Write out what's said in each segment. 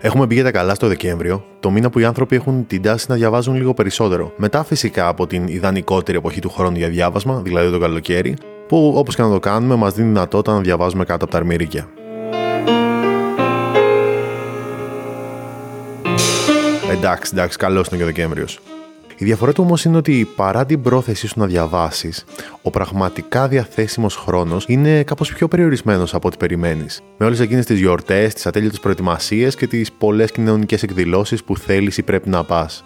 Γεια σου. Έχουμε μπει για τα καλά στο Δεκέμβριο, το μήνα που οι άνθρωποι έχουν την τάση να διαβάζουν λίγο περισσότερο. Μετά φυσικά από την ιδανικότερη εποχή του χρόνου για διάβασμα, δηλαδή το καλοκαίρι, που όπως και να το κάνουμε μας δίνει δυνατότητα να διαβάζουμε κάτω από τα αρμυρίκια. Εντάξει, εντάξει, καλός είναι και ο Δεκέμβριος. Η διαφορά του όμως είναι ότι παρά την πρόθεσή σου να διαβάσεις, ο πραγματικά διαθέσιμος χρόνος είναι κάπως πιο περιορισμένος από ό,τι περιμένεις. Με όλες εκείνες τις γιορτές, τις ατέλειωτες προετοιμασίες και τις πολλές κοινωνικές εκδηλώσεις που θέλεις ή πρέπει να πας.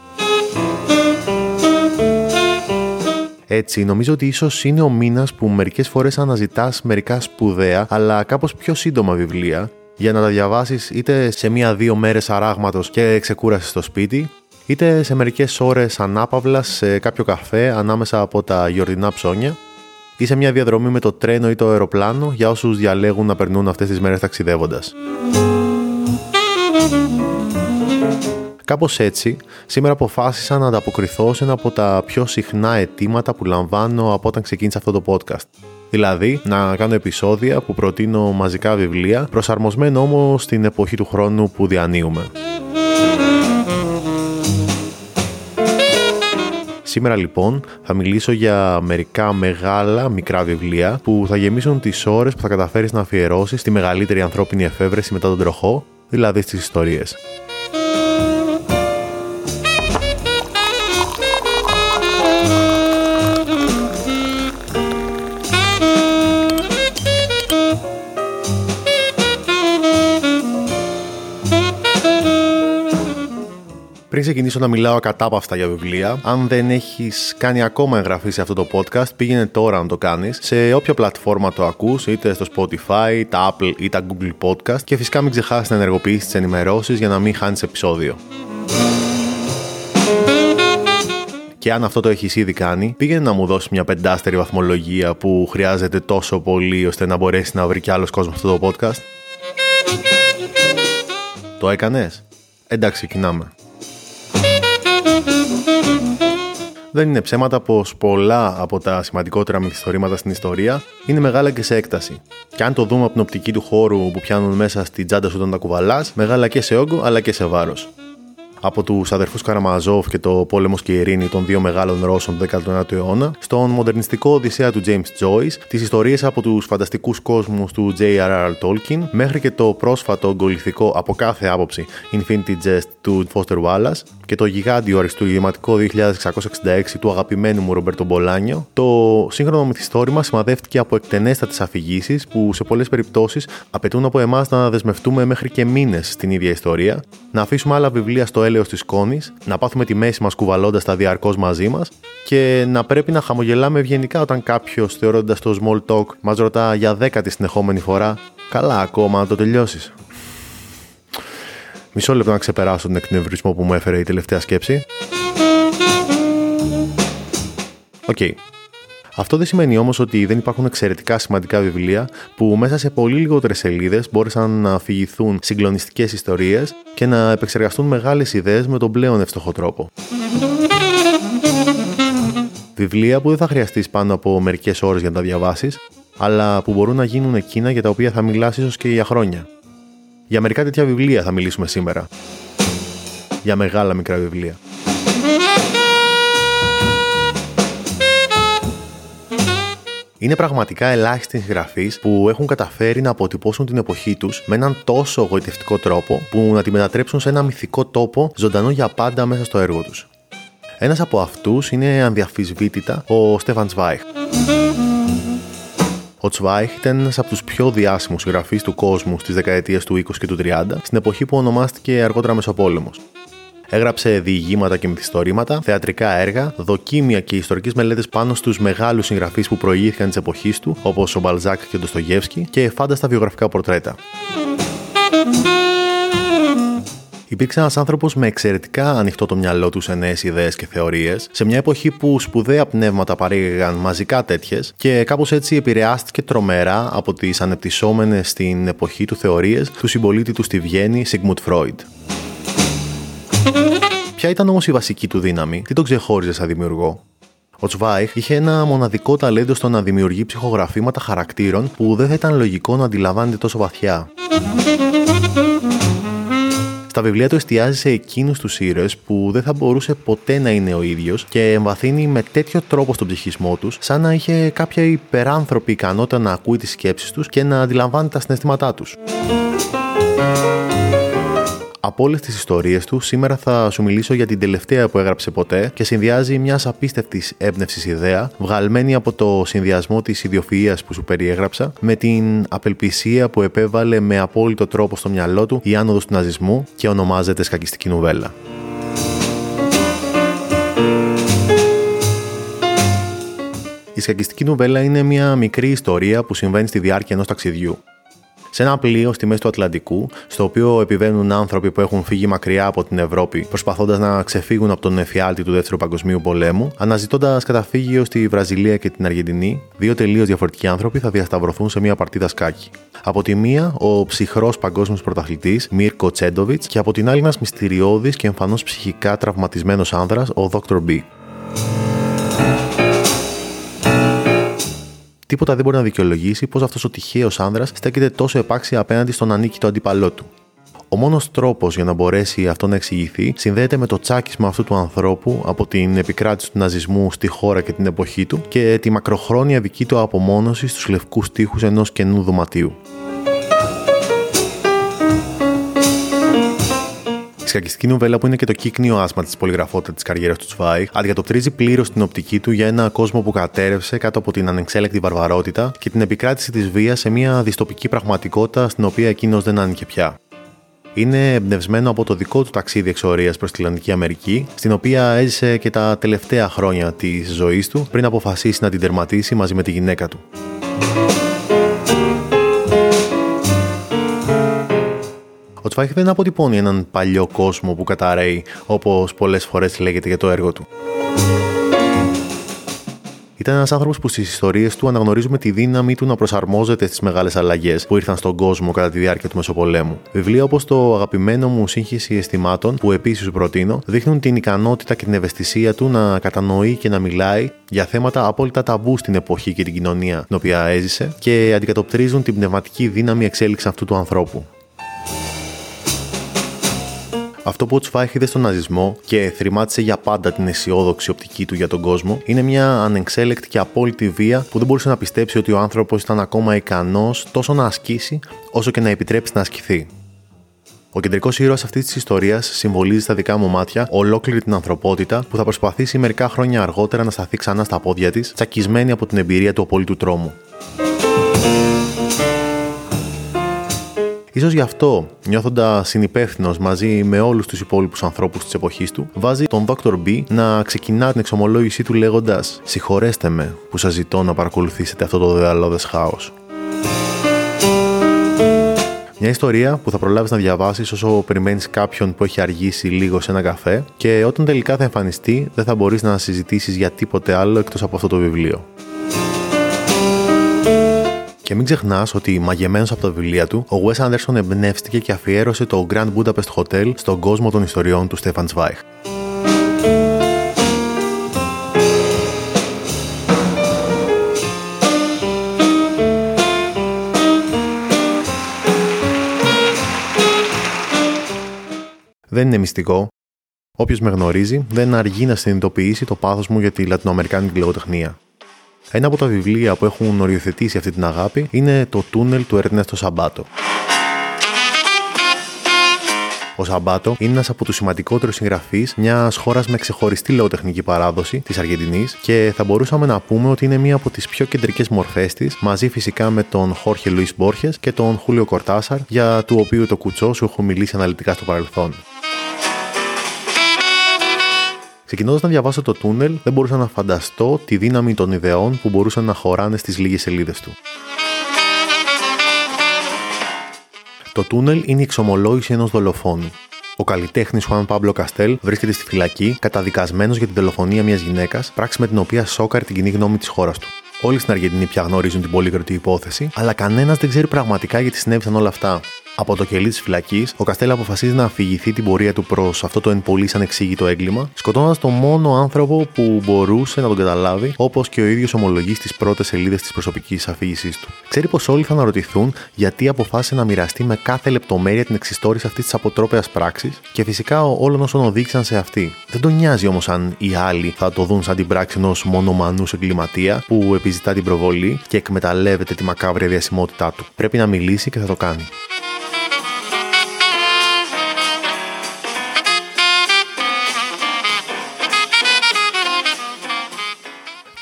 Έτσι, νομίζω ότι ίσως είναι ο μήνας που μερικές φορές αναζητάς μερικά σπουδαία αλλά κάπως πιο σύντομα βιβλία για να τα διαβάσεις είτε σε μία-δύο μέρες αράγματος και ξεκούραση στο σπίτι, είτε σε μερικές ώρες ανάπαυλας σε κάποιο καφέ ανάμεσα από τα γιορτινά ψώνια ή σε μια διαδρομή με το τρένο ή το αεροπλάνο για όσους διαλέγουν να περνούν αυτές τις μέρες ταξιδεύοντας. Κάπως έτσι, σήμερα αποφάσισα να ανταποκριθώ σε ένα από τα πιο συχνά αιτήματα που λαμβάνω από όταν ξεκίνησα αυτό το podcast. Δηλαδή, να κάνω επεισόδια που προτείνω μαζικά βιβλία, προσαρμοσμένο όμως στην εποχή του χρόνου που διανύουμε. Σήμερα λοιπόν θα μιλήσω για μερικά μεγάλα μικρά βιβλία που θα γεμίσουν τις ώρες που θα καταφέρεις να αφιερώσεις τη μεγαλύτερη ανθρώπινη εφεύρεση μετά τον τροχό, δηλαδή στις ιστορίες. Ξεκινήσω να μιλάω ακατάπαυστα για βιβλία, αν δεν έχεις κάνει ακόμα εγγραφή σε αυτό το podcast, πήγαινε τώρα να το κάνεις σε όποια πλατφόρμα το ακούς, είτε στο Spotify, τα Apple ή τα Google Podcast και φυσικά μην ξεχάσεις να ενεργοποιήσεις τις ενημερώσεις για να μην χάνεις επεισόδιο. Και αν αυτό το έχεις ήδη κάνει, πήγαινε να μου δώσεις μια πεντάστερη βαθμολογία που χρειάζεται τόσο πολύ ώστε να μπορέσει να βρει κι άλλος κόσμος αυτό το podcast. Το έκανες; Εντάξει, ξεκινάμε. Δεν είναι ψέματα πως πολλά από τα σημαντικότερα μυθιστορήματα στην ιστορία είναι μεγάλα και σε έκταση. Και αν το δούμε από την οπτική του χώρου που πιάνουν μέσα στην τσάντα σου όταν τα κουβαλάς, μεγάλα και σε όγκο αλλά και σε βάρος από τους αδερφούς Καραμαζόφ και το Πόλεμος και η Ειρήνη των δύο μεγάλων Ρώσων του 19ου αιώνα, στον μοντερνιστικό Οδυσσέα του James Joyce, τις ιστορίες από τους φανταστικούς κόσμους του J.R.R. Tolkien, μέχρι και το πρόσφατο ογκολιθικό από κάθε άποψη Infinity Jest του Foster Wallace και το γιγάντιο αριστούργηματικό 2666 του αγαπημένου μου Ρομπέρτο Μπολάνιο, το σύγχρονο μυθιστόρημα σημαδεύτηκε από εκτενέστατες αφηγήσεις που σε πολλές περιπτώσεις απαιτούν από εμάς να δεσμευτούμε μέχρι και μήνες στην ίδια ιστορία, να αφήσουμε άλλα βιβλία στο έλεος της σκόνης, να πάθουμε τη μέση μας κουβαλώντας τα διαρκώς μαζί μας και να πρέπει να χαμογελάμε ευγενικά όταν κάποιος θεωρώντας το small talk μας ρωτά για δέκατη συνεχόμενη φορά Καλά ακόμα να το τελειώσεις. Μισό λεπτό να ξεπεράσω τον εκνευρισμό που μου έφερε η τελευταία σκέψη. OK. Okay. Αυτό δεν σημαίνει όμως ότι δεν υπάρχουν εξαιρετικά σημαντικά βιβλία που μέσα σε πολύ λιγότερες σελίδες μπόρεσαν να αφηγηθούν συγκλονιστικές ιστορίες και να επεξεργαστούν μεγάλες ιδέες με τον πλέον εύστοχο τρόπο. Βιβλία που δεν θα χρειαστείς πάνω από μερικές ώρες για να τα διαβάσεις, αλλά που μπορούν να γίνουν εκείνα για τα οποία θα μιλάς ίσως και για χρόνια. Για μερικά τέτοια βιβλία θα μιλήσουμε σήμερα. Για μεγάλα μικρά βιβλία. Είναι πραγματικά ελάχιστοι συγγραφείς που έχουν καταφέρει να αποτυπώσουν την εποχή τους με έναν τόσο γοητευτικό τρόπο που να τη μετατρέψουν σε ένα μυθικό τόπο ζωντανό για πάντα μέσα στο έργο τους. Ένας από αυτούς είναι ανδιαφυσβήτητα ο Στέφαν Σβάιχ. Ο Τσβάιχ ήταν ένας από τους πιο διάσημους συγγραφείς του κόσμου στις δεκαετίες του 20 και του 30, στην εποχή που ονομάστηκε αργότερα Μεσοπόλεμος. Έγραψε διηγήματα και μυθιστορήματα, θεατρικά έργα, δοκίμια και ιστορικές μελέτες πάνω στους μεγάλους συγγραφείς που προηγήθηκαν της εποχής του, όπως ο Μπαλζάκ και ο Ντοστογεύσκη, και φάνταστα βιογραφικά πορτρέτα. Υπήρξε ένας άνθρωπος με εξαιρετικά ανοιχτό το μυαλό του σε νέες ιδέες και θεωρίες, σε μια εποχή που σπουδαία πνεύματα παρήγαγαν μαζικά τέτοιες και κάπως έτσι επηρεάστηκε τρομερά από τις ανεπτυσσόμενες στην εποχή του θεωρίες του συμπολίτη του στη Βιέννη, Σιγμουτ Φρόιντ. Ποια ήταν όμως η βασική του δύναμη, τι τον ξεχώριζε σαν δημιουργό; Ο Τσβάιχ είχε ένα μοναδικό ταλέντο στο να δημιουργεί ψυχογραφήματα χαρακτήρων που δεν θα ήταν λογικό να αντιλαμβάνεται τόσο βαθιά. Στα βιβλία του εστιάζει σε εκείνους τους ήρωες που δεν θα μπορούσε ποτέ να είναι ο ίδιος και εμβαθύνει με τέτοιο τρόπο στον ψυχισμό τους, σαν να είχε κάποια υπεράνθρωπη ικανότητα να ακούει τις σκέψεις τους και να αντιλαμβάνει τα συναισθήματά τους. Από όλες τις ιστορίες του, σήμερα θα σου μιλήσω για την τελευταία που έγραψε ποτέ και συνδυάζει μια απίστευτη έμπνευση ιδέα, βγαλμένη από το συνδυασμό της ιδιοφυα που σου περιέγραψα, με την απελπισία που επέβαλε με απόλυτο τρόπο στο μυαλό του η άνοδος του ναζισμού και ονομάζεται σκακιστική νουβέλα. Η σκακιστική νουβέλα είναι μια μικρή ιστορία που συμβαίνει στη διάρκεια ενός ταξιδιού σε ένα πλοίο στη μέση του Ατλαντικού, στο οποίο επιβαίνουν άνθρωποι που έχουν φύγει μακριά από την Ευρώπη, προσπαθώντας να ξεφύγουν από τον εφιάλτη του Δεύτερου Παγκοσμίου Πολέμου, αναζητώντας καταφύγιο στη Βραζιλία και την Αργεντινή, δύο τελείως διαφορετικοί άνθρωποι θα διασταυρωθούν σε μια παρτίδα σκάκι. Από τη μία, ο ψυχρός παγκόσμιος πρωταθλητής Μίρκο Τσέντοβιτς και από την άλλη, ένας μυστηριώδης και εμφανώς ψυχικά τραυματισμένος άνδρας, ο Dr. B. Τίποτα δεν μπορεί να δικαιολογήσει πω αυτός ο τυχαίος άνδρας στέκεται τόσο επάξια απέναντι στον ανίκητο αντίπαλό του. Ο μόνος τρόπος για να μπορέσει αυτό να εξηγηθεί συνδέεται με το τσάκισμα αυτού του ανθρώπου από την επικράτηση του ναζισμού στη χώρα και την εποχή του και τη μακροχρόνια δική του απομόνωση στους λευκούς τείχους ενός καινού δωματίου. Σκακιστική νουβέλα που είναι και το κύκνιο άσμα της πολυγραφότητας της καριέρας του Τσβάι, αντικατοπτρίζει πλήρως την οπτική του για ένα κόσμο που κατέρευσε κάτω από την ανεξέλεκτη βαρβαρότητα και την επικράτηση της βίας σε μια διστοπική πραγματικότητα στην οποία εκείνος δεν άνοιγε πια. Είναι εμπνευσμένο από το δικό του ταξίδι εξορίας προς τη Λατινική Αμερική, στην οποία έζησε και τα τελευταία χρόνια της ζωής του πριν αποφασίσει να την τερματίσει μαζί με τη γυναίκα του. Ο Τσβάιχ δεν αποτυπώνει έναν παλιό κόσμο που καταραίει, όπως πολλές φορές λέγεται για το έργο του. Ήταν ένας άνθρωπος που στις ιστορίες του αναγνωρίζουμε τη δύναμη του να προσαρμόζεται στις μεγάλες αλλαγές που ήρθαν στον κόσμο κατά τη διάρκεια του Μεσοπολέμου. Βιβλία όπως το αγαπημένο μου Σύγχυση Αισθημάτων, που επίσης σου προτείνω, δείχνουν την ικανότητα και την ευαισθησία του να κατανοεί και να μιλάει για θέματα απόλυτα ταμπού στην εποχή και την κοινωνία την οποία έζησε και αντικατοπτρίζουν την πνευματική δύναμη εξέλιξη αυτού του ανθρώπου. Αυτό που ο Τσφάιχ είδε στον ναζισμό και θρημάτισε για πάντα την αισιόδοξη οπτική του για τον κόσμο είναι μια ανεξέλεκτη και απόλυτη βία που δεν μπορούσε να πιστέψει ότι ο άνθρωπος ήταν ακόμα ικανός τόσο να ασκήσει όσο και να επιτρέψει να ασκηθεί. Ο κεντρικός ήρωας αυτής της ιστορίας συμβολίζει στα δικά μου μάτια ολόκληρη την ανθρωπότητα που θα προσπαθήσει μερικά χρόνια αργότερα να σταθεί ξανά στα πόδια της, τσακισμένη από την εμπειρία του απόλυτου τρόμου. Σω γι' αυτό, νιώθοντα συνυπεύθυνος μαζί με όλους τους υπόλοιπους ανθρώπους της εποχής του, βάζει τον Dr. B να ξεκινά την εξομολόγησή του λέγοντας: Συγχωρέστε με που σας ζητώ να παρακολουθήσετε αυτό το δεδαλώδες χάος. Μια ιστορία που θα προλάβεις να διαβάσεις όσο περιμένεις κάποιον που έχει αργήσει λίγο σε ένα καφέ και όταν τελικά θα εμφανιστεί δεν θα μπορείς να συζητήσεις για τίποτε άλλο εκτός από αυτό το βιβλίο. Και μην ξεχνάς ότι μαγεμένος από τα βιβλία του, ο Wes Anderson εμπνεύστηκε και αφιέρωσε το Grand Budapest Hotel στον κόσμο των ιστοριών του Stefan Zweig. Δεν είναι μυστικό. Όποιος με γνωρίζει δεν αργεί να συνειδητοποιήσει το πάθος μου για τη λατινοαμερικάνικη λογοτεχνία. Ένα από τα βιβλία που έχουν οριοθετήσει αυτή την αγάπη είναι το τούνελ του Ερνέστο Σαμπάτο. Ο Σαμπάτο είναι ένας από τους σημαντικότερους συγγραφείς μιας χώρας με ξεχωριστή λογοτεχνική παράδοση, της Αργεντινής, και θα μπορούσαμε να πούμε ότι είναι μία από τις πιο κεντρικές μορφές της, μαζί φυσικά με τον Χόρχε Λουίς Μπόρχες και τον Χούλιο Κορτάσαρ, για του οποίου το κουτσό σου έχω μιλήσει αναλυτικά στο παρελθόν. Ξεκινώντας να διαβάσω το τούνελ, δεν μπορούσα να φανταστώ τη δύναμη των ιδεών που μπορούσαν να χωράνε στις λίγες σελίδες του. Το τούνελ είναι η εξομολόγηση ενός δολοφόνου. Ο καλλιτέχνης Χουάν Πάμπλο Καστέλ βρίσκεται στη φυλακή καταδικασμένος για την δολοφονία μιας γυναίκας, πράξη με την οποία σόκαρε την κοινή γνώμη της χώρας του. Όλοι στην Αργεντινή πια γνωρίζουν την πολύκροτη υπόθεση, αλλά κανένας δεν ξέρει πραγματικά γιατί συνέβησαν όλα αυτά. Από το κελί της φυλακής, ο Καστέλ αποφασίζει να αφηγηθεί την πορεία του προς αυτό το εν πολύ ανεξήγητο έγκλημα, σκοτώνοντας τον μόνο άνθρωπο που μπορούσε να τον καταλάβει, όπως και ο ίδιος ομολογείς στι πρώτες σελίδες της προσωπικής αφήγησής του. Ξέρει πως όλοι θα αναρωτηθούν γιατί αποφάσισε να μοιραστεί με κάθε λεπτομέρεια την εξιστόρηση αυτής της αποτρόπαιας πράξης και φυσικά όλων όσων οδήγησαν σε αυτή. Δεν τον νοιάζει όμως αν οι άλλοι θα το δουν σαν την πράξη ενός μονομανούς εγκληματία που επιζητά την προβολή και εκμεταλλεύεται τη μακάβρια διασημότητά του. Πρέπει να μιλήσει και θα το κάνει.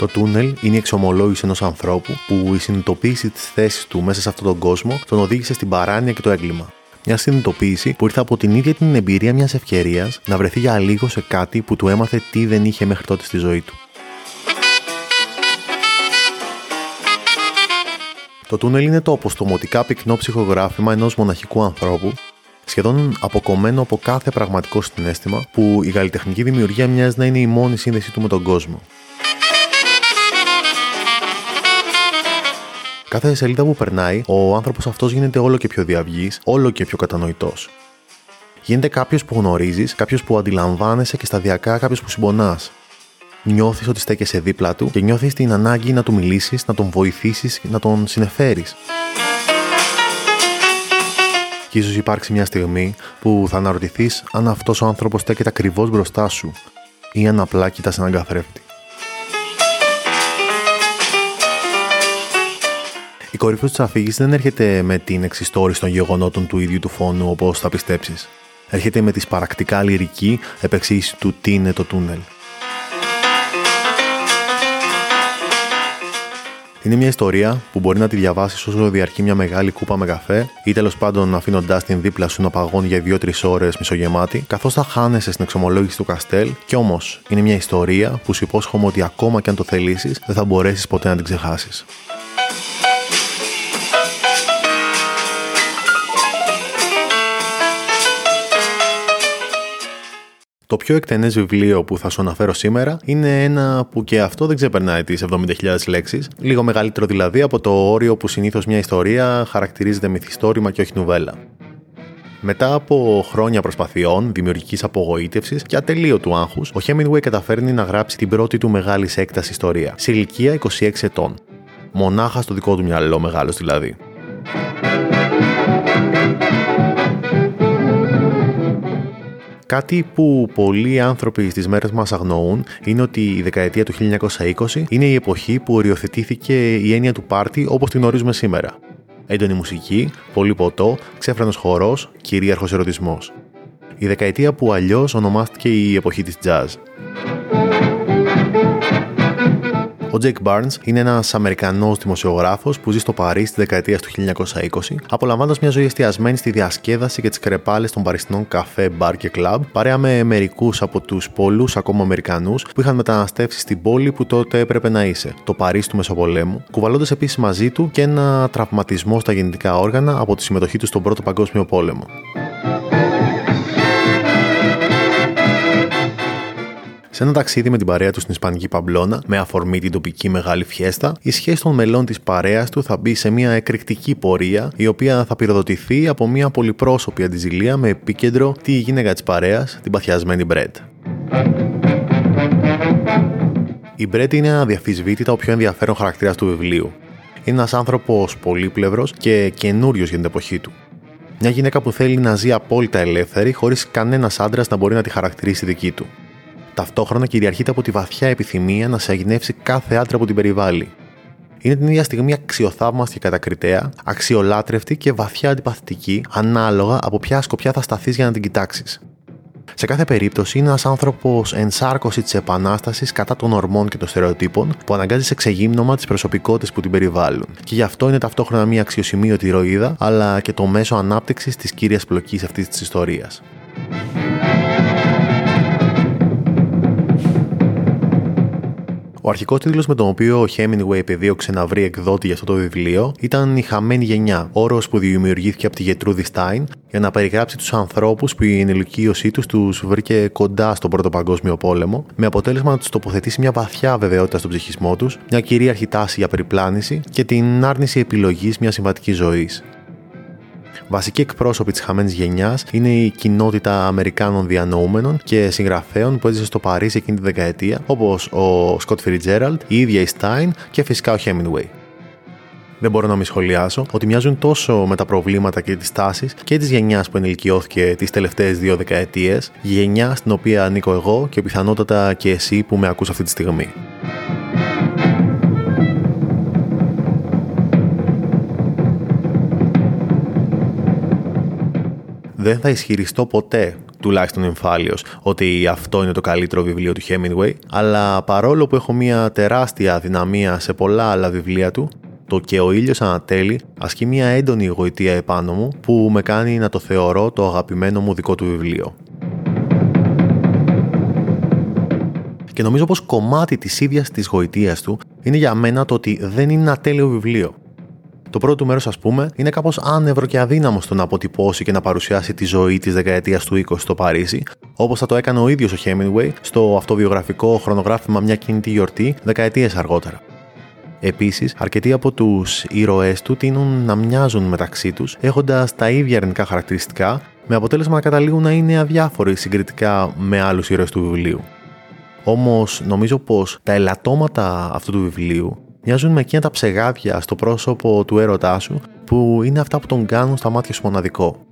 Το τούνελ είναι η εξομολόγηση ενός ανθρώπου που η συνειδητοποίηση της θέσης του μέσα σε αυτόν τον κόσμο τον οδήγησε στην παράνοια και το έγκλημα. Μια συνειδητοποίηση που ήρθε από την ίδια την εμπειρία μιας ευκαιρίας να βρεθεί για λίγο σε κάτι που του έμαθε τι δεν είχε μέχρι τότε στη ζωή του. Το τούνελ είναι το αποστομωτικά πυκνό ψυχογράφημα ενός μοναχικού ανθρώπου, σχεδόν αποκομμένο από κάθε πραγματικό συνέστημα, που η καλλιτεχνική δημιουργία μοιάζει να είναι η μόνη σύνδεση του με τον κόσμο. Κάθε σελίδα που περνάει, ο άνθρωπος αυτός γίνεται όλο και πιο διαυγής, όλο και πιο κατανοητός. Γίνεται κάποιος που γνωρίζεις, κάποιος που αντιλαμβάνεσαι και σταδιακά κάποιος που συμπονάς. Νιώθεις ότι στέκεσαι δίπλα του και νιώθεις την ανάγκη να του μιλήσεις, να τον βοηθήσεις, να τον συνεφέρεις. Και ίσως υπάρξει μια στιγμή που θα αναρωτηθείς αν αυτός ο άνθρωπος στέκεται ακριβώς μπροστά σου ή αν απλά κοιτάς έναν καθρέφτη. Η κορυφή της αφήγησης δεν έρχεται με την εξιστόρηση των γεγονότων του ίδιου του φόνου όπως θα πιστέψεις. Έρχεται με τη σπαρακτικά λυρική επεξήγηση του τι είναι το τούνελ. Είναι μια ιστορία που μπορεί να τη διαβάσεις όσο διαρκεί μια μεγάλη κούπα με καφέ ή τέλος πάντων αφήνοντάς την δίπλα σου να παγώνει για 2-3 ώρες μισογεμάτη, καθώς θα χάνεσαι στην εξομολόγηση του Καστέλ, και όμως είναι μια ιστορία που σου υπόσχομαι ότι ακόμα και αν το θελήσεις, δεν θα μπορέσεις ποτέ να την ξεχάσεις. Το πιο εκτενές βιβλίο που θα σου αναφέρω σήμερα είναι ένα που και αυτό δεν ξεπερνάει τις 70.000 λέξεις, λίγο μεγαλύτερο δηλαδή από το όριο που συνήθως μια ιστορία χαρακτηρίζεται μυθιστόρημα και όχι νουβέλα. Μετά από χρόνια προσπαθειών, δημιουργικής απογοήτευσης και ατελείωτου άγχους, ο Hemingway καταφέρνει να γράψει την πρώτη του μεγάλη έκταση ιστορία, σε ηλικία 26 ετών. Μονάχα στο δικό του μυαλό, μεγάλος δηλαδή. Κάτι που πολλοί άνθρωποι στις μέρες μας αγνοούν είναι ότι η δεκαετία του 1920 είναι η εποχή που οριοθετήθηκε η έννοια του πάρτι όπως την ορίζουμε σήμερα. Έντονη μουσική, πολύ ποτό, ξέφρανος χορός, κυρίαρχος ερωτισμός. Η δεκαετία που αλλιώς ονομάστηκε η εποχή της jazz. Ο Jake Barnes είναι ένας Αμερικανός δημοσιογράφος που ζει στο Παρίσι τη δεκαετία του 1920, απολαμβάνοντας μια ζωή εστιασμένη στη διασκέδαση και τις κρεπάλες των παριστινών καφέ, μπαρ και κλαμπ, παρέα με μερικούς από τους πολλούς ακόμα Αμερικανούς που είχαν μεταναστεύσει στην πόλη που τότε έπρεπε να είσαι, το Παρίσι του Μεσοπολέμου, κουβαλώντας επίσης μαζί του και ένα τραυματισμό στα γεννητικά όργανα από τη συμμετοχή του στον Πρώτο Παγκόσμιο Πόλεμο. Σε ένα ταξίδι με την παρέα του στην Ισπανική Παμπλώνα, με αφορμή την τοπική μεγάλη φιέστα, η σχέση των μελών της παρέας του θα μπει σε μια εκρηκτική πορεία, η οποία θα πυροδοτηθεί από μια πολυπρόσωπη αντιζηλία με επίκεντρο τη γυναίκα της παρέας, την παθιασμένη Μπρέτ. Η Μπρέτ είναι αδιαφυσβήτητα ο πιο ενδιαφέρον χαρακτήρας του βιβλίου. Είναι ένας άνθρωπος πολύπλευρος και καινούριος για την εποχή του. Μια γυναίκα που θέλει να ζει απόλυτα ελεύθερη, χωρίς κανένας άντρας να μπορεί να τη χαρακτηρίσει δική του. Ταυτόχρονα κυριαρχείται από τη βαθιά επιθυμία να σε αγνεύσει κάθε άντρα που την περιβάλλει. Είναι την ίδια στιγμή αξιοθαύμαστη και κατακριτέα, αξιολάτρευτη και βαθιά αντιπαθητική, ανάλογα από ποια σκοπιά θα σταθείς για να την κοιτάξεις. Σε κάθε περίπτωση είναι ένας άνθρωπος ενσάρκωσης της επανάστασης κατά των ορμών και των στερεοτύπων που αναγκάζει σε ξεγύμνομα τις προσωπικότητες που την περιβάλλουν. Και γι' αυτό είναι ταυτόχρονα μια αξιοσημείωτη ηρωίδα, αλλά και το μέσο ανάπτυξης της κύριας πλοκής αυτής της ιστορίας. Ο αρχικός τίτλος με τον οποίο ο Hemingway επιδίωξε να βρει εκδότη για αυτό το βιβλίο ήταν Η Χαμένη Γενιά, όρος που δημιουργήθηκε από τη Γετρούδη Στάιν για να περιγράψει τους ανθρώπους που η ενηλικίωσή τους τους βρήκε κοντά στον Πρώτο Παγκόσμιο Πόλεμο, με αποτέλεσμα να τους τοποθετήσει μια βαθιά βεβαιότητα στον ψυχισμό τους, μια κυρίαρχη τάση για περιπλάνηση και την άρνηση επιλογής μιας συμβατικής ζωής. Βασικοί εκπρόσωποι της χαμένης γενιάς είναι η κοινότητα Αμερικάνων διανοούμενων και συγγραφέων που έζησε στο Παρίσι εκείνη τη δεκαετία, όπως ο Σκοτ Φιριτζέραλτ, η ίδια η Στάιν και φυσικά ο Χέμινγκουέι. Δεν μπορώ να μην σχολιάσω ότι μοιάζουν τόσο με τα προβλήματα και τις τάσεις και της γενιάς που ενηλικιώθηκε τις τελευταίες δύο δεκαετίες, γενιά στην οποία ανήκω εγώ και πιθανότατα και εσύ που με ακούς αυτή τη στιγμή. Δεν θα ισχυριστώ ποτέ τουλάχιστον εμφάλιος, ότι αυτό είναι το καλύτερο βιβλίο του Hemingway, αλλά παρόλο που έχω μια τεράστια δυναμία σε πολλά άλλα βιβλία του, το «Και ο ήλιος ανατέλει» ασκεί μια έντονη γοητεία επάνω μου που με κάνει να το θεωρώ το αγαπημένο μου δικό του βιβλίο. Και νομίζω πως κομμάτι της ίδιας της γοητείας του είναι για μένα το ότι δεν είναι ένα τέλειο βιβλίο. Το πρώτο του μέρος, ας πούμε, είναι κάπως άνευρο και αδύναμο στο να αποτυπώσει και να παρουσιάσει τη ζωή της δεκαετίας του 20 στο Παρίσι, όπως θα το έκανε ο ίδιος ο Hemingway στο αυτοβιογραφικό χρονογράφημα Μια κινητή γιορτή δεκαετίες αργότερα. Επίσης, αρκετοί από τους ήρωές του τείνουν να μοιάζουν μεταξύ τους, έχοντας τα ίδια αρνητικά χαρακτηριστικά, με αποτέλεσμα να καταλήγουν να είναι αδιάφοροι συγκριτικά με άλλους ήρωες του βιβλίου. Όμως, νομίζω πως τα ελαττώματα αυτού του βιβλίου μοιάζουν με εκείνα τα ψεγάδια στο πρόσωπο του έρωτά σου, που είναι αυτά που τον κάνουν στα μάτια σου μοναδικό.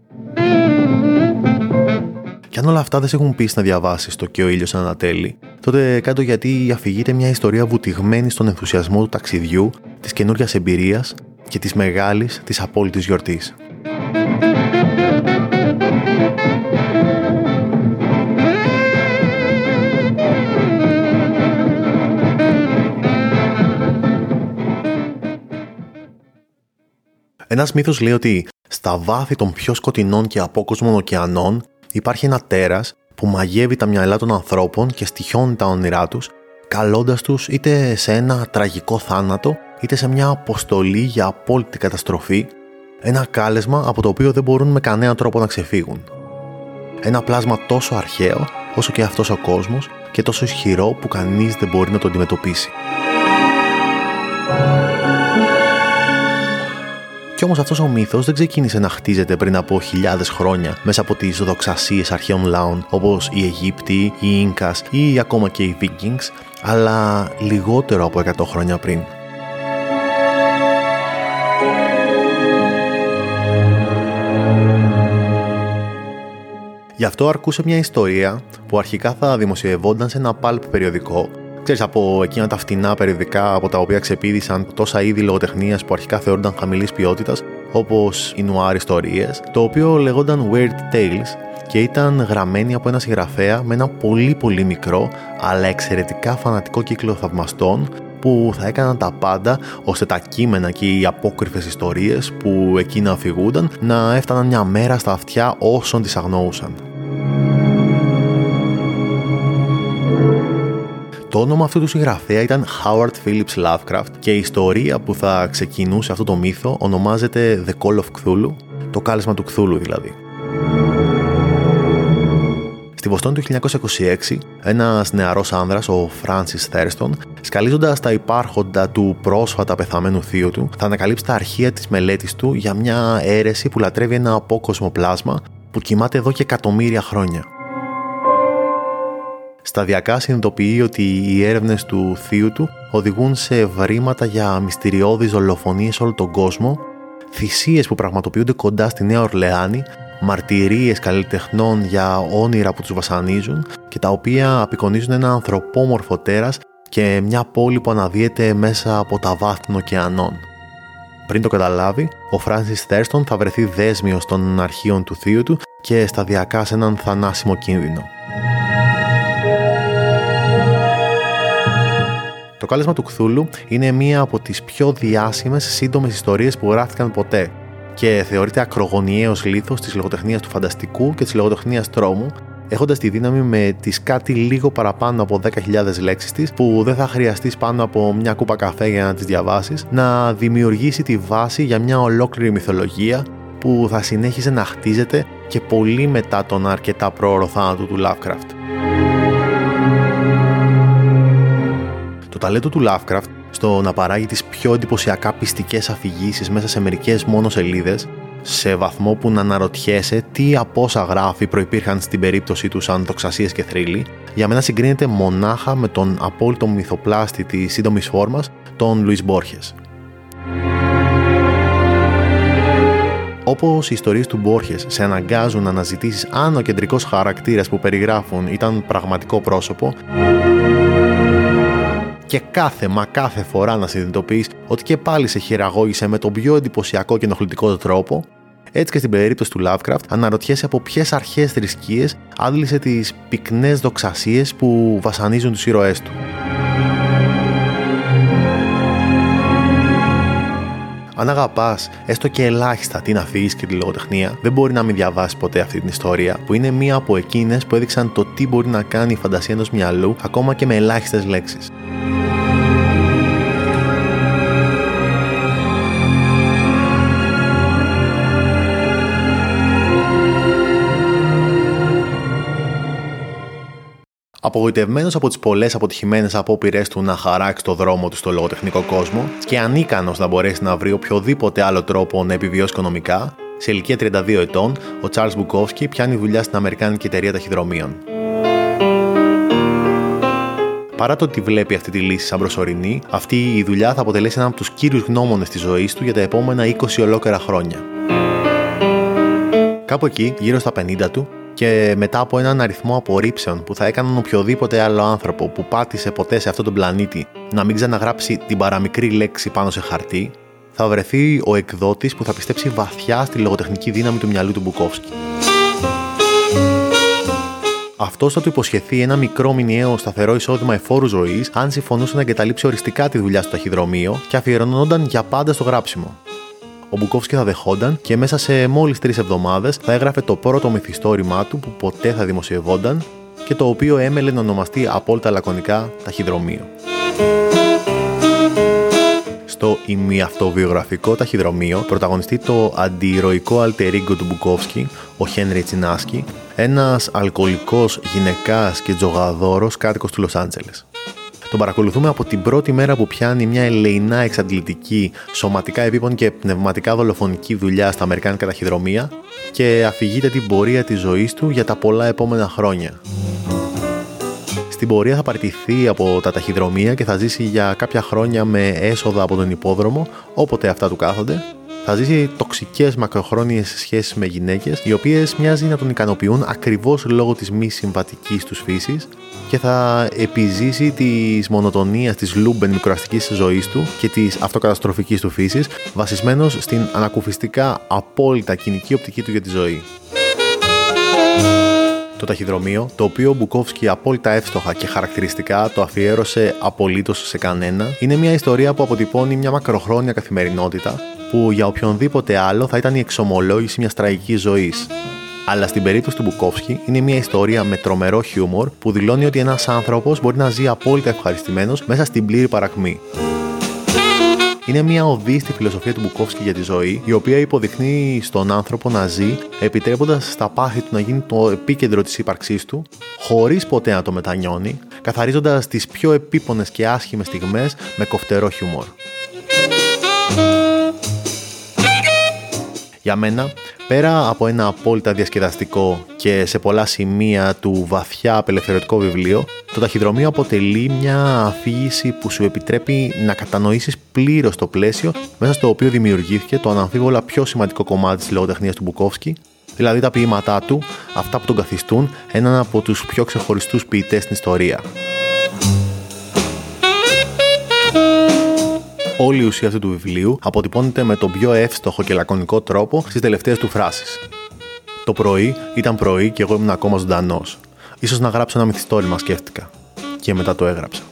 Και αν όλα αυτά δεν σε έχουν πείσει να διαβάσεις το και ο ήλιος ανατέλει, τότε κάτω γιατί αφηγείται μια ιστορία βουτυγμένη στον ενθουσιασμό του ταξιδιού, της καινούργια εμπειρίας και της μεγάλης, της απόλυτης γιορτής. Ένας μύθος λέει ότι στα βάθη των πιο σκοτεινών και απόκοσμων ωκεανών υπάρχει ένα τέρας που μαγεύει τα μυαλά των ανθρώπων και στοιχιώνει τα όνειρά τους, καλώντας τους είτε σε ένα τραγικό θάνατο, είτε σε μια αποστολή για απόλυτη καταστροφή, ένα κάλεσμα από το οποίο δεν μπορούν με κανένα τρόπο να ξεφύγουν. Ένα πλάσμα τόσο αρχαίο όσο και αυτός ο κόσμος και τόσο ισχυρό που κανείς δεν μπορεί να το αντιμετωπίσει. Κι όμως αυτός ο μύθος δεν ξεκίνησε να χτίζεται πριν από χιλιάδες χρόνια μέσα από τις δοξασίες αρχαίων λαών όπως οι Αιγύπτιοι, οι νκα ή ακόμα και οι Vikings, αλλά λιγότερο από 100 χρόνια πριν. Γι' αυτό αρκούσε μια ιστορία που αρχικά θα δημοσιευόταν σε ένα pulp περιοδικό ξέρεις, από εκείνα τα φτηνά περιοδικά από τα οποία ξεπίδησαν τόσα είδη λογοτεχνίας που αρχικά θεωρούνταν χαμηλής ποιότητας, όπως οι νουάρ ιστορίες, το οποίο λεγόταν Weird Tales και ήταν γραμμένη από ένα συγγραφέα με ένα πολύ πολύ μικρό αλλά εξαιρετικά φανατικό κύκλο θαυμαστών που θα έκαναν τα πάντα ώστε τα κείμενα και οι απόκρυφες ιστορίες που εκείνα αφηγούνταν να έφταναν μια μέρα στα αυτιά όσων τις αγνοούσαν. Το όνομα αυτού του συγγραφέα ήταν Howard Phillips Lovecraft και η ιστορία που θα ξεκινούσε αυτό το μύθο ονομάζεται The Call of Cthulhu, το κάλεσμα του Cthulhu δηλαδή. Στη Βοστόνη του 1926, ένας νεαρός άνδρας, ο Francis Thurston, σκαλίζοντας τα υπάρχοντα του πρόσφατα πεθαμένου θείου του, θα ανακαλύψει τα αρχεία της μελέτης του για μια αίρεση που λατρεύει ένα απόκοσμο πλάσμα που κοιμάται εδώ και εκατομμύρια χρόνια. Σταδιακά συνειδητοποιεί ότι οι έρευνες του θείου του οδηγούν σε βρήματα για μυστηριώδεις δολοφονίε σε όλο τον κόσμο, θυσίες που πραγματοποιούνται κοντά στη Νέα Ορλεάνη, μαρτυρίες καλλιτεχνών για όνειρα που τους βασανίζουν και τα οποία απεικονίζουν ένα ανθρωπόμορφο τέρας και μια πόλη που αναδύεται μέσα από τα βάθη των ωκεανών. Πριν το καταλάβει, ο Φράνσις Θέρστον θα βρεθεί δέσμιος των αρχείων του θείου του και σταδιακά σε έναν θανάσιμο κίνδυνο. Το κάλεσμα του Κθούλου είναι μία από τις πιο διάσημες σύντομες ιστορίες που γράφτηκαν ποτέ και θεωρείται ακρογωνιαίος λίθος της λογοτεχνίας του φανταστικού και της λογοτεχνίας τρόμου έχοντας τη δύναμη με τις κάτι λίγο παραπάνω από 10.000 λέξεις της που δεν θα χρειαστείς πάνω από μια κούπα καφέ για να τις διαβάσεις να δημιουργήσει τη βάση για μια ολόκληρη μυθολογία που θα συνέχιζε να χτίζεται και πολύ μετά τον αρκετά πρόωρο θάνατο του Lovecraft. Ταλέντο του Lovecraft στο να παράγει τις πιο εντυπωσιακά πιστικές αφηγήσεις μέσα σε μερικές μόνο σελίδες σε βαθμό που να αναρωτιέσαι τι από όσα γράφει προϋπήρχαν στην περίπτωση τους σαν τοξασίες και θρύλοι, για μένα συγκρίνεται μονάχα με τον απόλυτο μυθοπλάστη της σύντομης φόρμας, τον Λουίς Μπόρχες. Όπως οι ιστορίες του Μπόρχες σε αναγκάζουν να αναζητήσεις αν ο κεντρικός χαρακτήρας που περιγράφουν ήταν πραγματικό πρόσωπο, και κάθε μα κάθε φορά να συνειδητοποιείς ότι και πάλι σε χειραγώγησε με τον πιο εντυπωσιακό και ενοχλητικό τρόπο, έτσι και στην περίπτωση του Lovecraft αναρωτιέσαι από ποιες αρχές θρησκείες άντλησε τις πυκνές δοξασίες που βασανίζουν του ήρωές του. Αν αγαπάς έστω και ελάχιστα την αφήγηση και τη λογοτεχνία, δεν μπορεί να μην διαβάσεις ποτέ αυτή την ιστορία, που είναι μία από εκείνες που έδειξαν το τι μπορεί να κάνει η φαντασία ενός μυαλού ακόμα και με ελάχιστες λέξεις. Απογοητευμένος από τις πολλές αποτυχημένες απόπειρές του να χαράξει το δρόμο του στο λογοτεχνικό κόσμο και ανίκανος να μπορέσει να βρει οποιοδήποτε άλλο τρόπο να επιβιώσει οικονομικά, σε ηλικία 32 ετών, ο Charles Μπουκόφσκι πιάνει δουλειά στην Αμερικάνικη εταιρεία ταχυδρομείων. Παρά το ότι βλέπει αυτή τη λύση σαν προσωρινή, αυτή η δουλειά θα αποτελέσει έναν από τους κύριους γνώμονες της ζωής του για τα επόμενα 20 ολόκληρα χρόνια. Κάπου εκεί, γύρω στα 50 του, και μετά από έναν αριθμό απορρίψεων που θα έκαναν οποιοδήποτε άλλο άνθρωπο που πάτησε ποτέ σε αυτόν τον πλανήτη να μην ξαναγράψει την παραμικρή λέξη πάνω σε χαρτί, θα βρεθεί ο εκδότης που θα πιστέψει βαθιά στη λογοτεχνική δύναμη του μυαλού του Μπουκόφσκι. Αυτός θα του υποσχεθεί ένα μικρό μηνιαίο σταθερό εισόδημα εφόρου ζωής αν συμφωνούσε να εγκαταλείψει οριστικά τη δουλειά στο ταχυδρομείο και αφιερωνόταν για πάντα στο γράψιμο ο Μπουκόφσκι θα δεχόταν και μέσα σε μόλις τρεις εβδομάδες θα έγραφε το πρώτο μυθιστόρημά του που ποτέ θα δημοσιευόταν και το οποίο έμελε να ονομαστεί απόλυτα λακωνικά ταχυδρομείο. Στο ημιαυτοβιογραφικό ταχυδρομείο πρωταγωνιστεί το αντιηρωικό αλτερίγκο του Μπουκόφσκι, ο Χένρι Τσινάσκι, ένας αλκοολικός γυναικάς και τζογαδόρος κάτοικος του Λος Άντζελες. Τον παρακολουθούμε από την πρώτη μέρα που πιάνει μια ελεηνά εξαντλητική, σωματικά επίπονη και πνευματικά δολοφονική δουλειά στα Αμερικάνικα ταχυδρομεία και αφηγείται την πορεία της ζωής του για τα πολλά επόμενα χρόνια. Στην πορεία θα παρτιθεί από τα ταχυδρομεία και θα ζήσει για κάποια χρόνια με έσοδα από τον υπόδρομο όποτε αυτά του κάθονται θα ζήσει τοξικές μακροχρόνιες σχέσεις με γυναίκες, οι οποίες μοιάζει να τον ικανοποιούν ακριβώς λόγω της μη συμβατικής τους φύσης και θα επιζήσει της μονοτονίας της λούμπεν μικροαστικής ζωής του και της αυτοκαταστροφικής του φύσης, βασισμένος στην ανακουφιστικά απόλυτα κοινική οπτική του για τη ζωή. Το ταχυδρομείο, το οποίο ο Μπουκόφσκι απόλυτα εύστοχα και χαρακτηριστικά το αφιέρωσε απολύτως σε κανένα, είναι μια ιστορία που αποτυπώνει μια μακροχρόνια καθημερινότητα που για οποιονδήποτε άλλο θα ήταν η εξομολόγηση μιας τραγικής ζωής. Αλλά στην περίπτωση του Μπουκόφσκι είναι μια ιστορία με τρομερό χιούμορ που δηλώνει ότι ένας άνθρωπος μπορεί να ζει απόλυτα ευχαριστημένος μέσα στην πλήρη παρακμή. Είναι μια οδή στη φιλοσοφία του Μπουκόφσκι για τη ζωή, η οποία υποδεικνύει στον άνθρωπο να ζει, επιτρέποντας στα πάθη του να γίνει το επίκεντρο της ύπαρξής του, χωρίς ποτέ να το μετανιώνει, καθαρίζοντας τις πιο επίπονες και άσχημες στιγμές με κοφτερό χιούμορ. Για μένα, πέρα από ένα απόλυτα διασκεδαστικό και σε πολλά σημεία του βαθιά απελευθερωτικό βιβλίο, το ταχυδρομείο αποτελεί μια αφήγηση που σου επιτρέπει να κατανοήσεις πλήρως το πλαίσιο μέσα στο οποίο δημιουργήθηκε το αναμφίβολα πιο σημαντικό κομμάτι της λογοτεχνίας του Μπουκόφσκι, δηλαδή τα ποίηματά του, αυτά που τον καθιστούν έναν από τους πιο ξεχωριστούς ποιητές στην ιστορία. Όλη η ουσία αυτού του βιβλίου αποτυπώνεται με τον πιο εύστοχο και λακωνικό τρόπο στις τελευταίες του φράσεις. Το πρωί ήταν πρωί και εγώ ήμουν ακόμα ζωντανός. σω να γράψω ένα μυθιστόρημα, σκέφτηκα. Και μετά το έγραψα.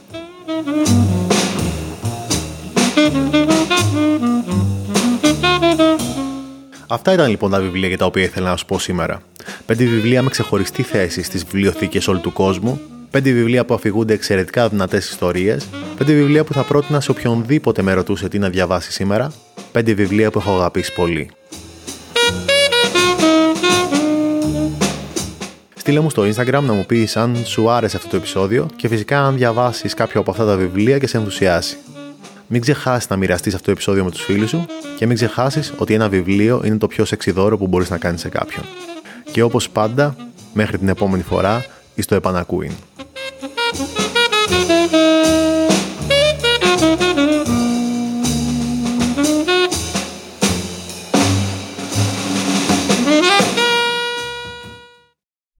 Αυτά ήταν λοιπόν τα βιβλία για τα οποία ήθελα να σου πω σήμερα. Πέντε βιβλία με ξεχωριστή θέση στις βιβλιοθήκες όλου του κόσμου Πέντε βιβλία που αφηγούνται εξαιρετικά δυνατές ιστορίες. Πέντε βιβλία που θα πρότεινα σε οποιονδήποτε με ρωτούσε τι να διαβάσει σήμερα. Πέντε βιβλία που έχω αγαπήσει πολύ. Στείλε μου στο Instagram να μου πεις αν σου άρεσε αυτό το επεισόδιο και φυσικά αν διαβάσεις κάποιο από αυτά τα βιβλία και σε ενθουσιάσει. μην ξεχάσεις να μοιραστείς αυτό το επεισόδιο με τους φίλους σου και μην ξεχάσεις ότι ένα βιβλίο είναι το πιο σεξιδόρο που μπορείς να κάνεις σε κάποιον. Και όπως πάντα, μέχρι την επόμενη φορά, εις το επανακούειν.